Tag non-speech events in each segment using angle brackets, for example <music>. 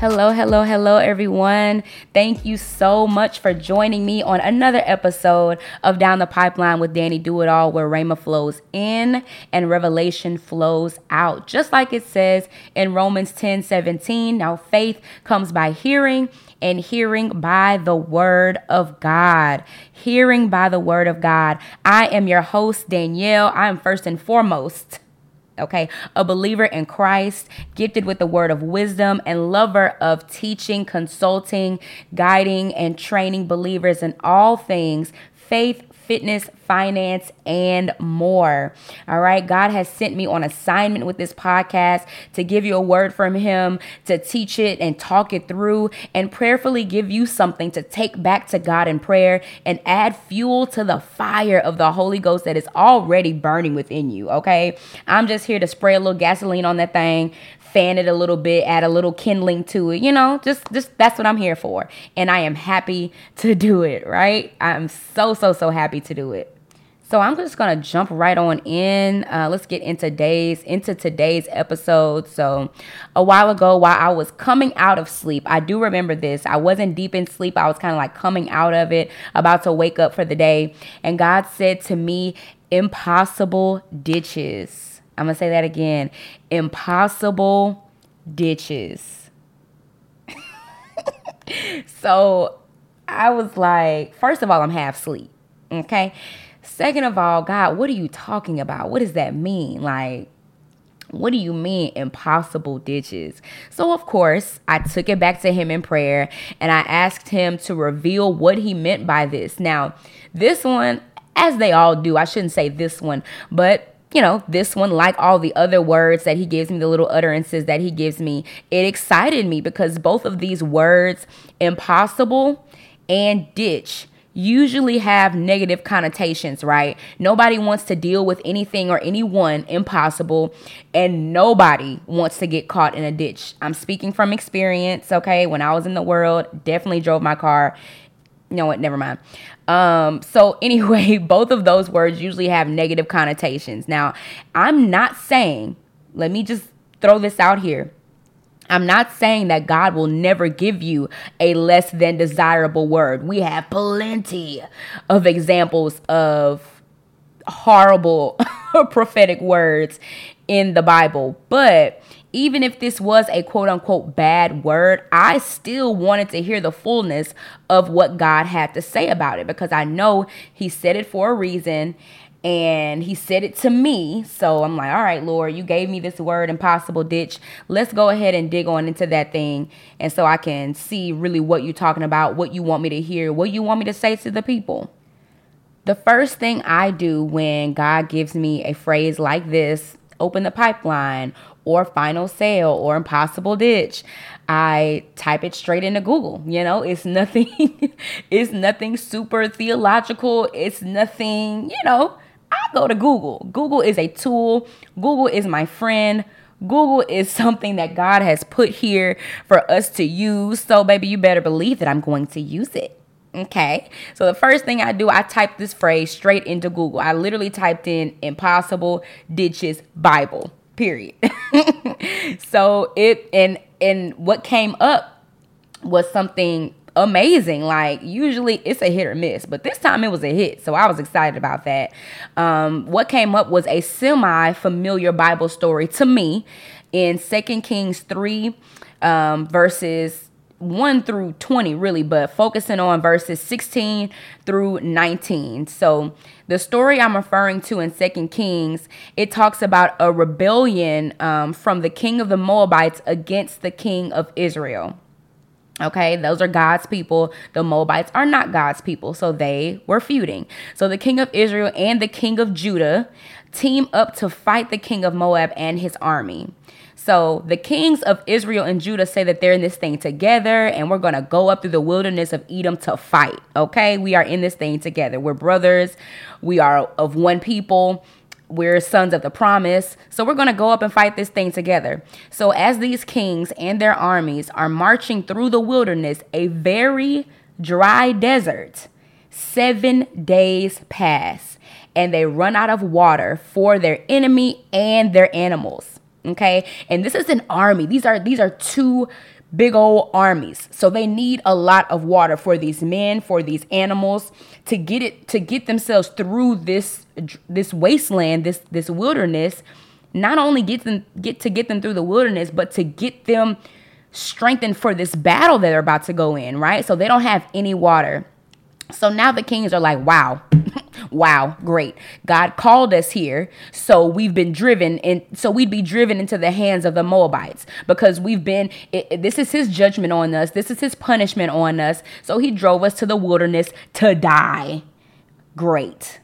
Hello, hello, hello, everyone. Thank you so much for joining me on another episode of Down the Pipeline with Danny Do It All, where Rhema flows in and revelation flows out. Just like it says in Romans 10 17. Now, faith comes by hearing, and hearing by the word of God. Hearing by the word of God. I am your host, Danielle. I am first and foremost okay? A believer in Christ, gifted with the word of wisdom, and lover of teaching, consulting, guiding, and training believers in all things faith, fitness, finance, and more. All right. God has sent me on assignment with this podcast to give you a word from Him, to teach it and talk it through, and prayerfully give you something to take back to God in prayer and add fuel to the fire of the Holy Ghost that is already burning within you. Okay. I'm just here to spray a little gasoline on that thing, fan it a little bit, add a little kindling to it, you know, just just that's what I'm here for. And I am happy to do it, right? I'm so so so happy to do it. So I'm just gonna jump right on in. Uh, let's get into days into today's episode. So a while ago, while I was coming out of sleep, I do remember this. I wasn't deep in sleep. I was kind of like coming out of it, about to wake up for the day, and God said to me, "Impossible ditches." I'm to say that again impossible ditches. <laughs> so I was like, first of all, I'm half asleep. Okay. Second of all, God, what are you talking about? What does that mean? Like, what do you mean impossible ditches? So, of course, I took it back to him in prayer and I asked him to reveal what he meant by this. Now, this one, as they all do, I shouldn't say this one, but you know, this one, like all the other words that he gives me, the little utterances that he gives me, it excited me because both of these words, impossible and ditch, usually have negative connotations, right? Nobody wants to deal with anything or anyone impossible, and nobody wants to get caught in a ditch. I'm speaking from experience, okay? When I was in the world, definitely drove my car. You know what? Never mind. Um, so <laughs> anyway, both of those words usually have negative connotations. Now, I'm not saying, let me just throw this out here. I'm not saying that God will never give you a less than desirable word. We have plenty of examples of horrible <laughs> prophetic words in the Bible, but even if this was a quote unquote bad word, I still wanted to hear the fullness of what God had to say about it because I know He said it for a reason and He said it to me. So I'm like, all right, Lord, you gave me this word, impossible ditch. Let's go ahead and dig on into that thing. And so I can see really what you're talking about, what you want me to hear, what you want me to say to the people. The first thing I do when God gives me a phrase like this, open the pipeline or final sale or impossible ditch i type it straight into google you know it's nothing <laughs> it's nothing super theological it's nothing you know i go to google google is a tool google is my friend Google is something that God has put here for us to use. So, baby, you better believe that I'm going to use it. Okay. So the first thing I do, I type this phrase straight into Google. I literally typed in impossible ditches Bible period. <laughs> <laughs> so it and and what came up was something amazing. Like usually it's a hit or miss, but this time it was a hit. So I was excited about that. Um, what came up was a semi familiar Bible story to me in Second Kings 3, um, verses 1 through 20 really but focusing on verses 16 through 19 so the story i'm referring to in second kings it talks about a rebellion um, from the king of the moabites against the king of israel Okay, those are God's people. The Moabites are not God's people, so they were feuding. So the king of Israel and the king of Judah team up to fight the king of Moab and his army. So the kings of Israel and Judah say that they're in this thing together and we're going to go up through the wilderness of Edom to fight. Okay. We are in this thing together. We're brothers. We are of one people. We're sons of the promise. So we're going to go up and fight this thing together. So as these kings and their armies are marching through the wilderness, a very dry desert, seven days pass and they run out of water for their enemy and their animals. Okay. And this is an army. These are these are two big old armies. So they need a lot of water for these men, for these animals to get it to get themselves through this this wasteland, this this wilderness. Not only get them get to get them through the wilderness, but to get them strengthened for this battle that they're about to go in, right? So they don't have any water. So now the kings are like, wow, <laughs> wow, great. God called us here. So we've been driven and so we'd be driven into the hands of the Moabites because we've been, it, it, this is his judgment on us. This is his punishment on us. So he drove us to the wilderness to die. Great.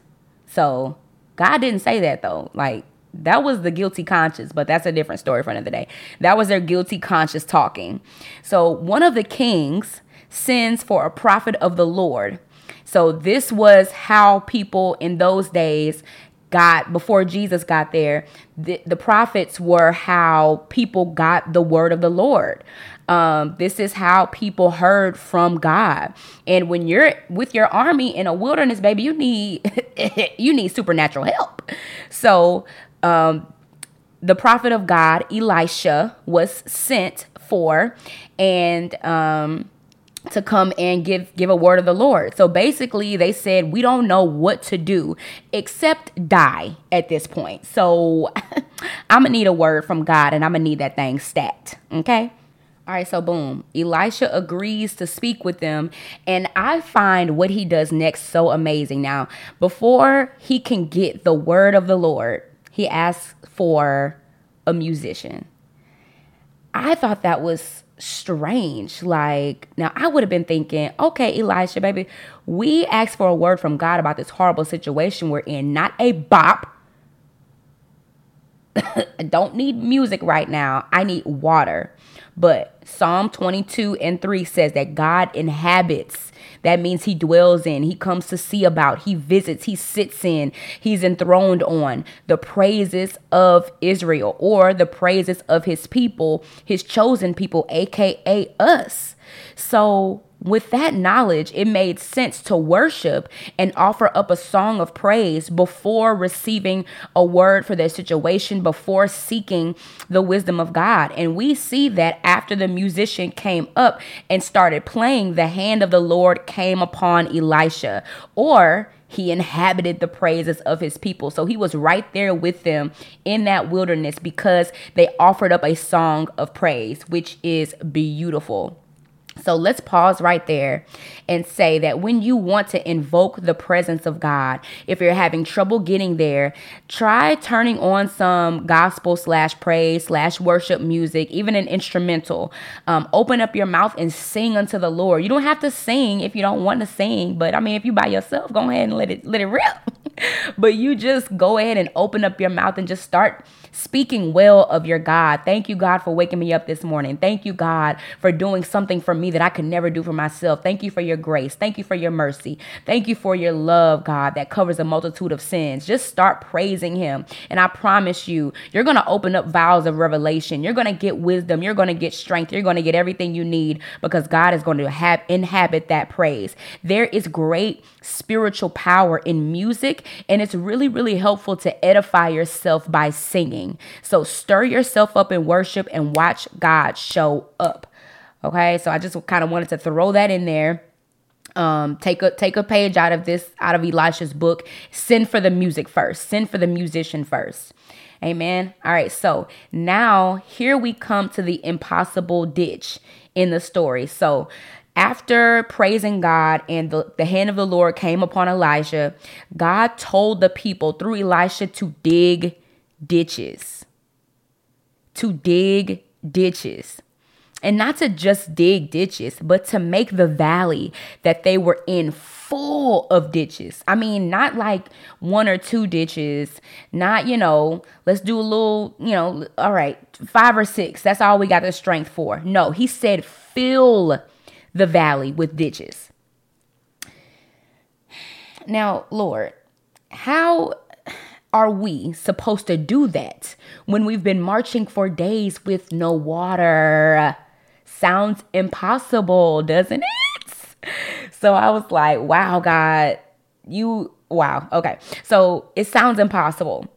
So God didn't say that though. Like, that was the guilty conscience, but that's a different story for another day. That was their guilty conscience talking. So one of the kings sends for a prophet of the Lord so this was how people in those days got before Jesus got there. The, the prophets were how people got the word of the Lord. Um, this is how people heard from God. And when you're with your army in a wilderness, baby, you need <laughs> you need supernatural help. So um, the prophet of God, Elisha, was sent for, and um, to come and give give a word of the Lord. So basically they said we don't know what to do except die at this point. So I'm going to need a word from God and I'm going to need that thing stat, okay? All right, so boom. Elisha agrees to speak with them, and I find what he does next so amazing. Now, before he can get the word of the Lord, he asks for a musician. I thought that was strange. Like, now I would have been thinking, okay, Elisha, baby, we asked for a word from God about this horrible situation we're in, not a bop. <laughs> I don't need music right now. I need water. But Psalm 22 and 3 says that God inhabits. That means he dwells in, he comes to see about, he visits, he sits in, he's enthroned on the praises of Israel or the praises of his people, his chosen people, aka us. So with that knowledge, it made sense to worship and offer up a song of praise before receiving a word for their situation, before seeking the wisdom of God. And we see that after the musician came up and started playing, the hand of the Lord came upon Elisha, or he inhabited the praises of his people. So he was right there with them in that wilderness because they offered up a song of praise, which is beautiful. So let's pause right there and say that when you want to invoke the presence of God, if you're having trouble getting there, try turning on some gospel slash praise slash worship music, even an instrumental. Um, open up your mouth and sing unto the Lord. You don't have to sing if you don't want to sing, but I mean, if you by yourself, go ahead and let it let it rip. <laughs> <laughs> but you just go ahead and open up your mouth and just start speaking well of your God. Thank you, God, for waking me up this morning. Thank you, God, for doing something for me that I could never do for myself. Thank you for your grace. Thank you for your mercy. Thank you for your love, God, that covers a multitude of sins. Just start praising Him. And I promise you, you're going to open up vials of revelation. You're going to get wisdom. You're going to get strength. You're going to get everything you need because God is going to have inhabit that praise. There is great spiritual power in music, and it's really, really helpful to edify yourself by singing. So stir yourself up in worship and watch God show up. Okay, so I just kind of wanted to throw that in there. Um, take a take a page out of this out of Elisha's book. Send for the music first. Send for the musician first. Amen. All right, so now here we come to the impossible ditch in the story. So after praising God and the, the hand of the Lord came upon Elijah, God told the people through Elisha to dig ditches. To dig ditches. And not to just dig ditches, but to make the valley that they were in full of ditches. I mean, not like one or two ditches, not, you know, let's do a little, you know, all right, five or six. That's all we got the strength for. No, he said fill the valley with ditches. Now, Lord, how are we supposed to do that when we've been marching for days with no water? Sounds impossible, doesn't it? So I was like, wow, God, you, wow. Okay. So it sounds impossible.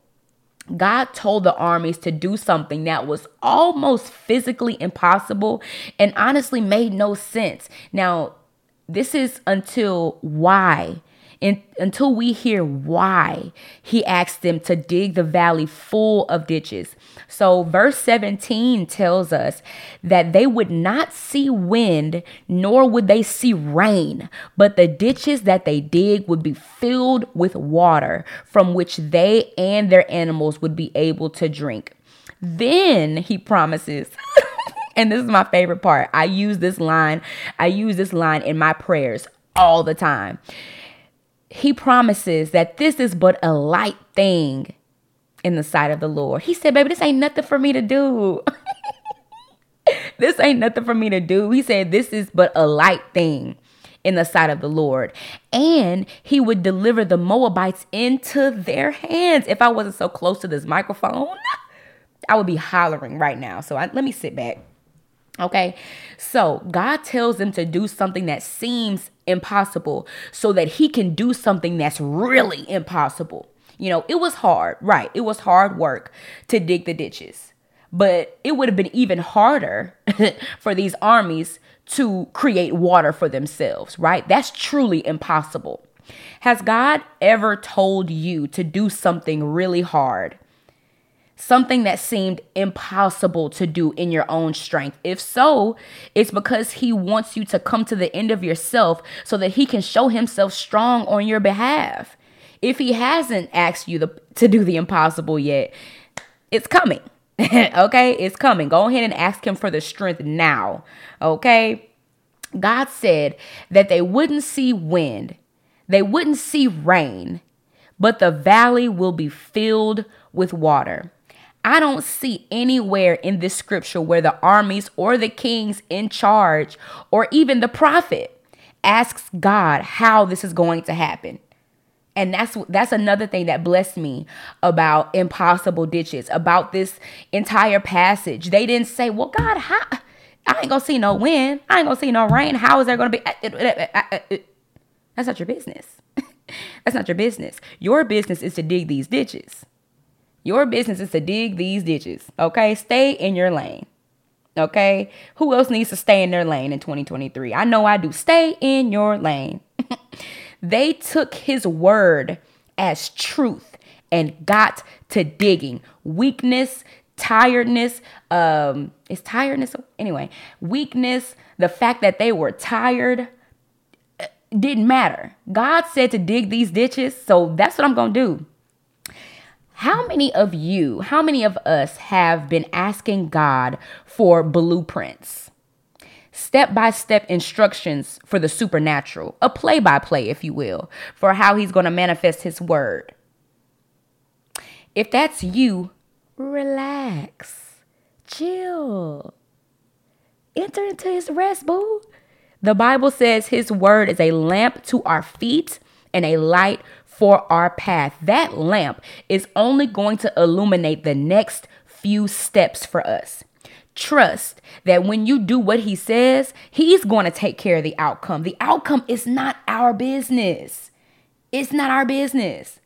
God told the armies to do something that was almost physically impossible and honestly made no sense. Now, this is until why and until we hear why he asked them to dig the valley full of ditches. So, verse 17 tells us that they would not see wind, nor would they see rain, but the ditches that they dig would be filled with water from which they and their animals would be able to drink. Then he promises. <laughs> and this is my favorite part. I use this line. I use this line in my prayers all the time he promises that this is but a light thing in the sight of the Lord. He said, Baby, this ain't nothing for me to do. <laughs> this ain't nothing for me to do. He said, This is but a light thing in the sight of the Lord. And he would deliver the Moabites into their hands. If I wasn't so close to this microphone, <laughs> I would be hollering right now. So I, let me sit back. Okay. So God tells them to do something that seems impossible so that he can do something that's really impossible. You know, it was hard, right? It was hard work to dig the ditches. But it would have been even harder <laughs> for these armies to create water for themselves, right? That's truly impossible. Has God ever told you to do something really hard something that seemed impossible to do in your own strength? If so, it's because he wants you to come to the end of yourself so that he can show himself strong on your behalf. If he hasn't asked you the, to do the impossible yet, it's coming. <laughs> okay, it's coming. Go ahead and ask him for the strength now. Okay. God said that they wouldn't see wind, they wouldn't see rain, but the valley will be filled with water. I don't see anywhere in this scripture where the armies or the kings in charge or even the prophet asks God how this is going to happen. And that's that's another thing that blessed me about impossible ditches, about this entire passage. They didn't say, "Well, God, how I ain't gonna see no wind. I ain't gonna see no rain. How is there gonna be?" Uh, uh, uh, that's not your business. <laughs> that's not your business. Your business is to dig these ditches. Your business is to dig these ditches. Okay. Stay in your lane. Okay. Who else needs to stay in their lane in 2023? I know I do. Stay in your lane. <laughs> they took his word as truth and got to digging. Weakness, tiredness, um, is tiredness anyway, weakness, the fact that they were tired uh, didn't matter. God said to dig these ditches, so that's what I'm gonna do. How many of you, how many of us have been asking God for blueprints? Step by step instructions for the supernatural, a play by play, if you will, for how He's going to manifest His word. If that's you, relax, chill, enter into His rest, boo. The Bible says His word is a lamp to our feet and a light for our path. That lamp is only going to illuminate the next few steps for us. Trust that when you do what he says, he's going to take care of the outcome. The outcome is not our business. It's not our business.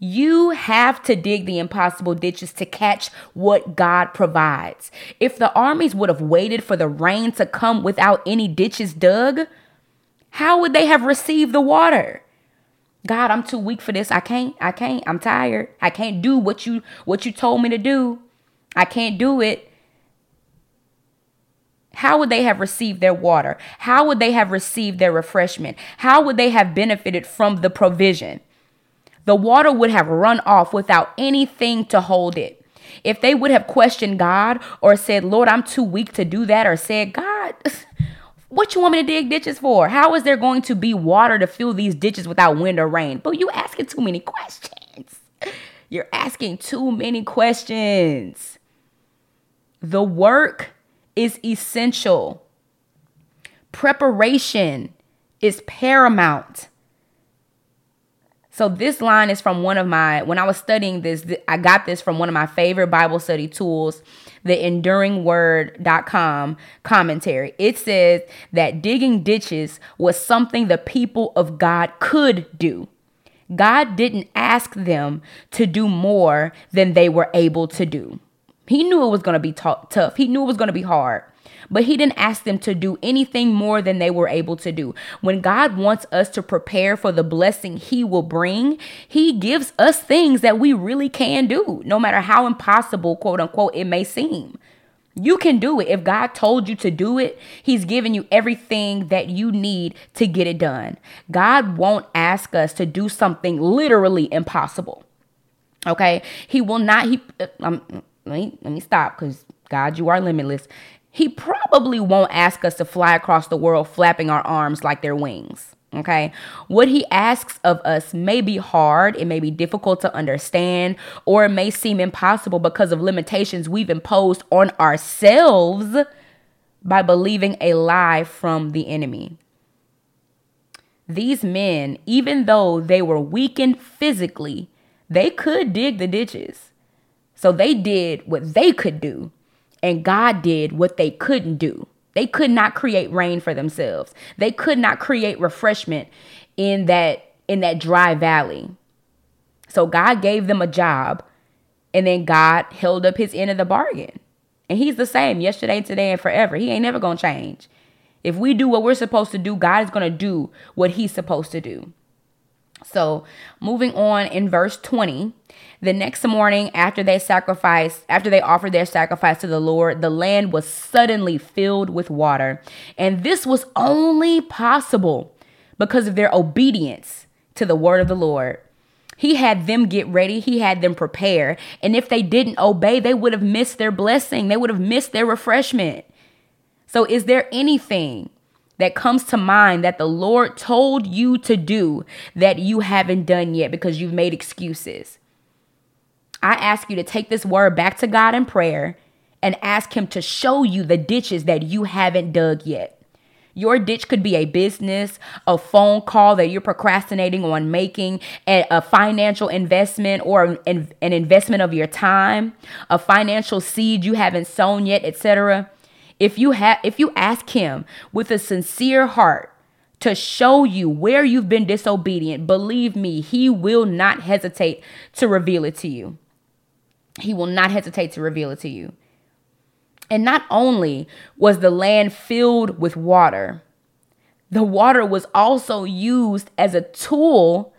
You have to dig the impossible ditches to catch what God provides. If the armies would have waited for the rain to come without any ditches dug, how would they have received the water? God, I'm too weak for this. I can't. I can't. I'm tired. I can't do what you what you told me to do. I can't do it. How would they have received their water? How would they have received their refreshment? How would they have benefited from the provision? The water would have run off without anything to hold it. If they would have questioned God or said, Lord, I'm too weak to do that, or said, God, <laughs> What you want me to dig ditches for? How is there going to be water to fill these ditches without wind or rain? But you asking too many questions. <laughs> You're asking too many questions. The work is essential. Preparation is paramount. So this line is from one of my when I was studying this I got this from one of my favorite Bible study tools, the enduringword.com commentary. It says that digging ditches was something the people of God could do. God didn't ask them to do more than they were able to do. He knew it was going to be t- tough. He knew it was going to be hard. But he didn't ask them to do anything more than they were able to do. When God wants us to prepare for the blessing he will bring, he gives us things that we really can do, no matter how impossible, quote unquote, it may seem. You can do it. If God told you to do it, He's given you everything that you need to get it done. God won't ask us to do something literally impossible. Okay? He will not, He, um, let, me, let me stop because God, you are limitless. He probably won't ask us to fly across the world flapping our arms like they're wings. Okay. What he asks of us may be hard, it may be difficult to understand, or it may seem impossible because of limitations we've imposed on ourselves by believing a lie from the enemy. These men, even though they were weakened physically, they could dig the ditches. So they did what they could do, and God did what they couldn't do. They could not create rain for themselves. They could not create refreshment in that in that dry valley. So God gave them a job and then God held up his end of the bargain. And he's the same yesterday, today, and forever. He ain't never going to change. If we do what we're supposed to do, God is going to do what he's supposed to do. So, moving on in verse 20, the next morning after they sacrificed, after they offered their sacrifice to the Lord, the land was suddenly filled with water. And this was only possible because of their obedience to the word of the Lord. He had them get ready, he had them prepare. And if they didn't obey, they would have missed their blessing, they would have missed their refreshment. So, is there anything that comes to mind that the Lord told you to do that you haven't done yet because you've made excuses. I ask you to take this word back to God in prayer and ask Him to show you the ditches that you haven't dug yet. Your ditch could be a business, a phone call that you're procrastinating on making, a, financial investment or an, investment of your time, a financial seed you haven't sown yet, etc. If you have if you ask him with a sincere heart to show you where you've been disobedient, believe me, he will not hesitate to reveal it to you. He will not hesitate to reveal it to you. And not only was the land filled with water, the water was also used as a tool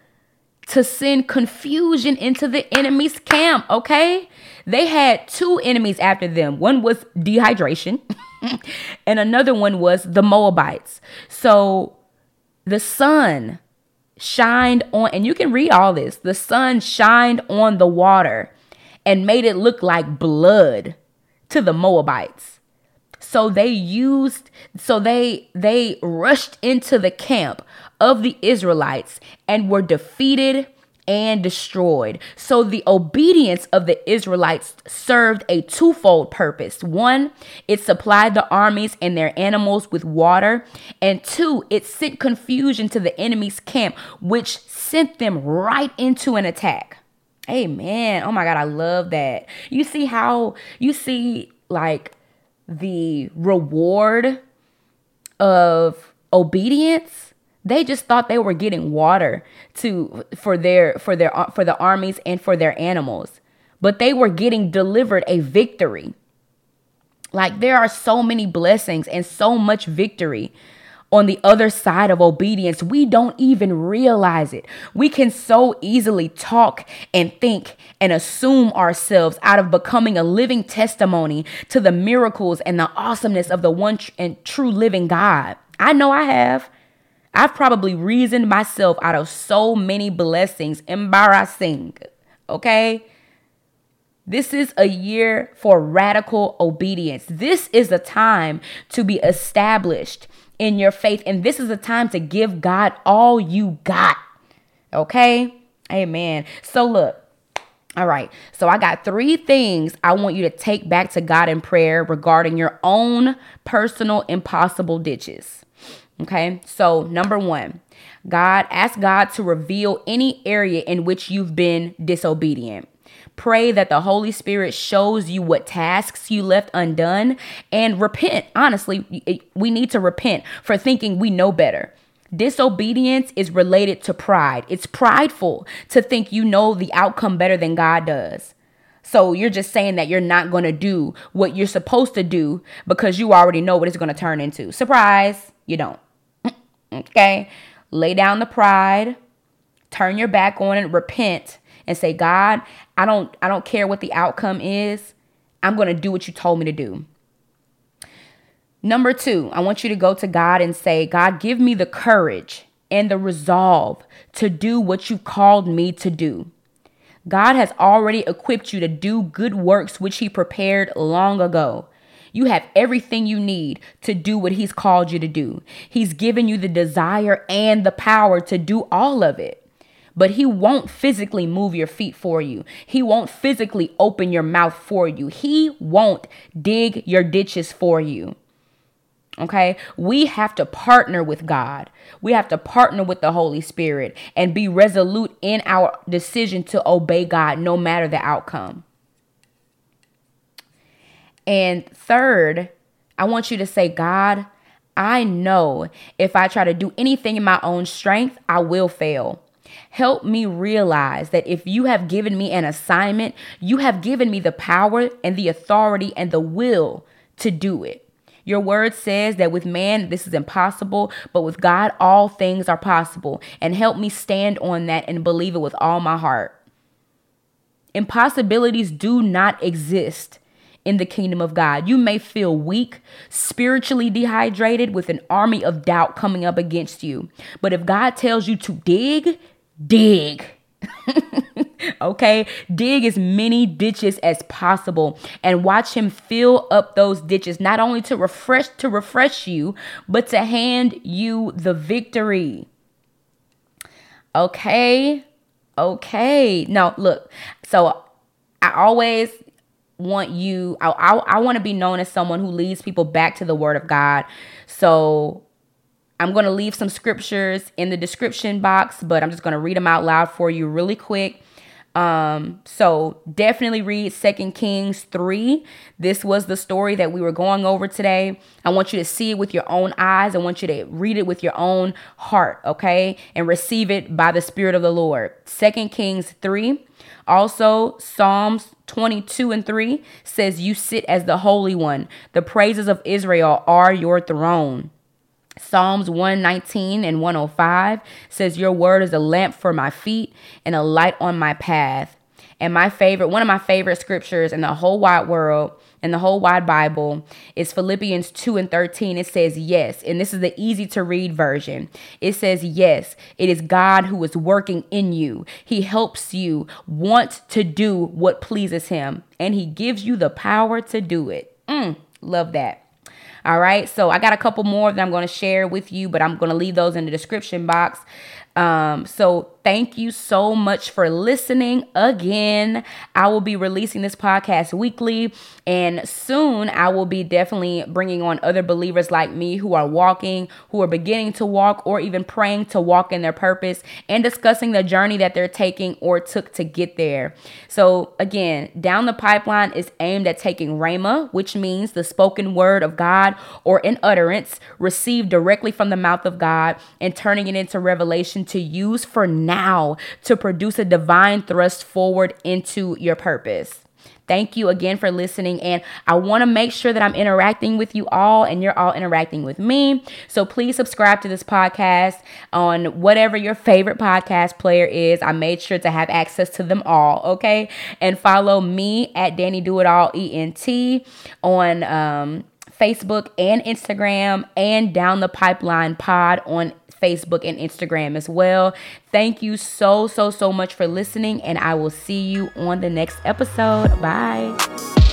to send confusion into the enemy's camp, okay? They had two enemies after them. One was dehydration. <laughs> and another one was the Moabites. So the sun shined on, and you can read all this the sun shined on the water and made it look like blood to the Moabites. So they used, so they they rushed into the camp of the Israelites and were defeated and destroyed. So the obedience of the Israelites served a twofold purpose. One, it supplied the armies and their animals with water. And two, it sent confusion to the enemy's camp, which sent them right into an attack. Amen. Oh my God, I love that. You see how, you see like the reward of obedience they just thought they were getting water to for their for their for the armies and for their animals. But they were getting delivered a victory. Like there are so many blessings and so much victory on the other side of obedience. We don't even realize it. We can so easily talk and think and assume ourselves out of becoming a living testimony to the miracles and the awesomeness of the one tr- and true living God. I know I have. I've probably reasoned myself out of so many blessings. Embarrassing. Okay? This is a year for radical obedience. This is a time to be established in your faith. And this is a time to give God all you got. Okay? Amen. So, look. All right. So, I got three things I want you to take back to God in prayer regarding your own personal impossible ditches. Okay. So, number one, God, ask God to reveal any area in which you've been disobedient. Pray that the Holy Spirit shows you what tasks you left undone and repent. Honestly, we need to repent for thinking we know better. Disobedience is related to pride. It's prideful to think you know the outcome better than God does. So you're just saying that you're not going to do what you're supposed to do because you already know what it's going to turn into. Surprise, you don't. <laughs> okay? Lay down the pride, turn your back on it, repent and say, "God, I don't I don't care what the outcome is. I'm going to do what you told me to do." Number 2, I want you to go to God and say, "God, give me the courage and the resolve to do what you called me to do." God has already equipped you to do good works which He prepared long ago. You have everything you need to do what He's called you to do. He's given you the desire and the power to do all of it. But He won't physically move your feet for you, He won't physically open your mouth for you, He won't dig your ditches for you. Okay. We have to partner with God. We have to partner with the Holy Spirit and be resolute in our decision to obey God no matter the outcome. And third, I want you to say, God, I know if I try to do anything in my own strength, I will fail. Help me realize that if you have given me an assignment, you have given me the power and the authority and the will to do it. Your word says that with man, this is impossible, but with God, all things are possible. And help me stand on that and believe it with all my heart. Impossibilities do not exist in the kingdom of God. You may feel weak, spiritually dehydrated, with an army of doubt coming up against you. But if God tells you to dig, dig. <laughs> okay? Dig as many ditches as possible and watch him fill up those ditches not only to refresh to refresh you, but to hand you the victory. Okay? Okay. Now, look. So I always want you I I, I want to be known as someone who leads people back to the word of God. So I'm going to leave some scriptures in the description box, but I'm just going to read them out loud for you really quick. Um, so definitely read Second Kings 3. This was the story that we were going over today. I want you to see it with your own eyes. I want you to read it with your own heart, okay? And receive it by the Spirit of the Lord. Second Kings 3. Also, Psalms 22 and 3 says, You sit as the Holy One. The praises of Israel are your throne. Psalms 119 and 105 says, Your word is a lamp for my feet and a light on my path. And my favorite, one of my favorite scriptures in the whole wide world, in the whole wide Bible, is Philippians 2 and 13. It says, Yes. And this is the easy to read version. It says, Yes, it is God who is working in you. He helps you want to do what pleases Him, and He gives you the power to do it. Mm, love that. All right. So I got a couple more that I'm going to share with you, but I'm going to leave those in the description box. Um, so thank you so much for listening again. I will be releasing this podcast weekly, and soon I will be definitely bringing on other believers like me who are walking, who are beginning to walk, or even praying to walk in their purpose and discussing the journey that they're taking or took to get there. So, again, down the pipeline is aimed at taking Rhema, which means the spoken word of God or an utterance received directly from the mouth of God, and turning it into revelation to use for now to produce a divine thrust forward into your purpose. Thank you again for listening. And I want to make sure that I'm interacting with you all and you're all interacting with me. So please subscribe to this podcast on whatever your favorite podcast player is. I made sure to have access to them all. Okay. And follow me at Danny Do It All ENT on um, Facebook and Instagram and Down the Pipeline Pod on Facebook and Instagram as well. Thank you so, so, so much for listening, and I will see you on the next episode. Bye.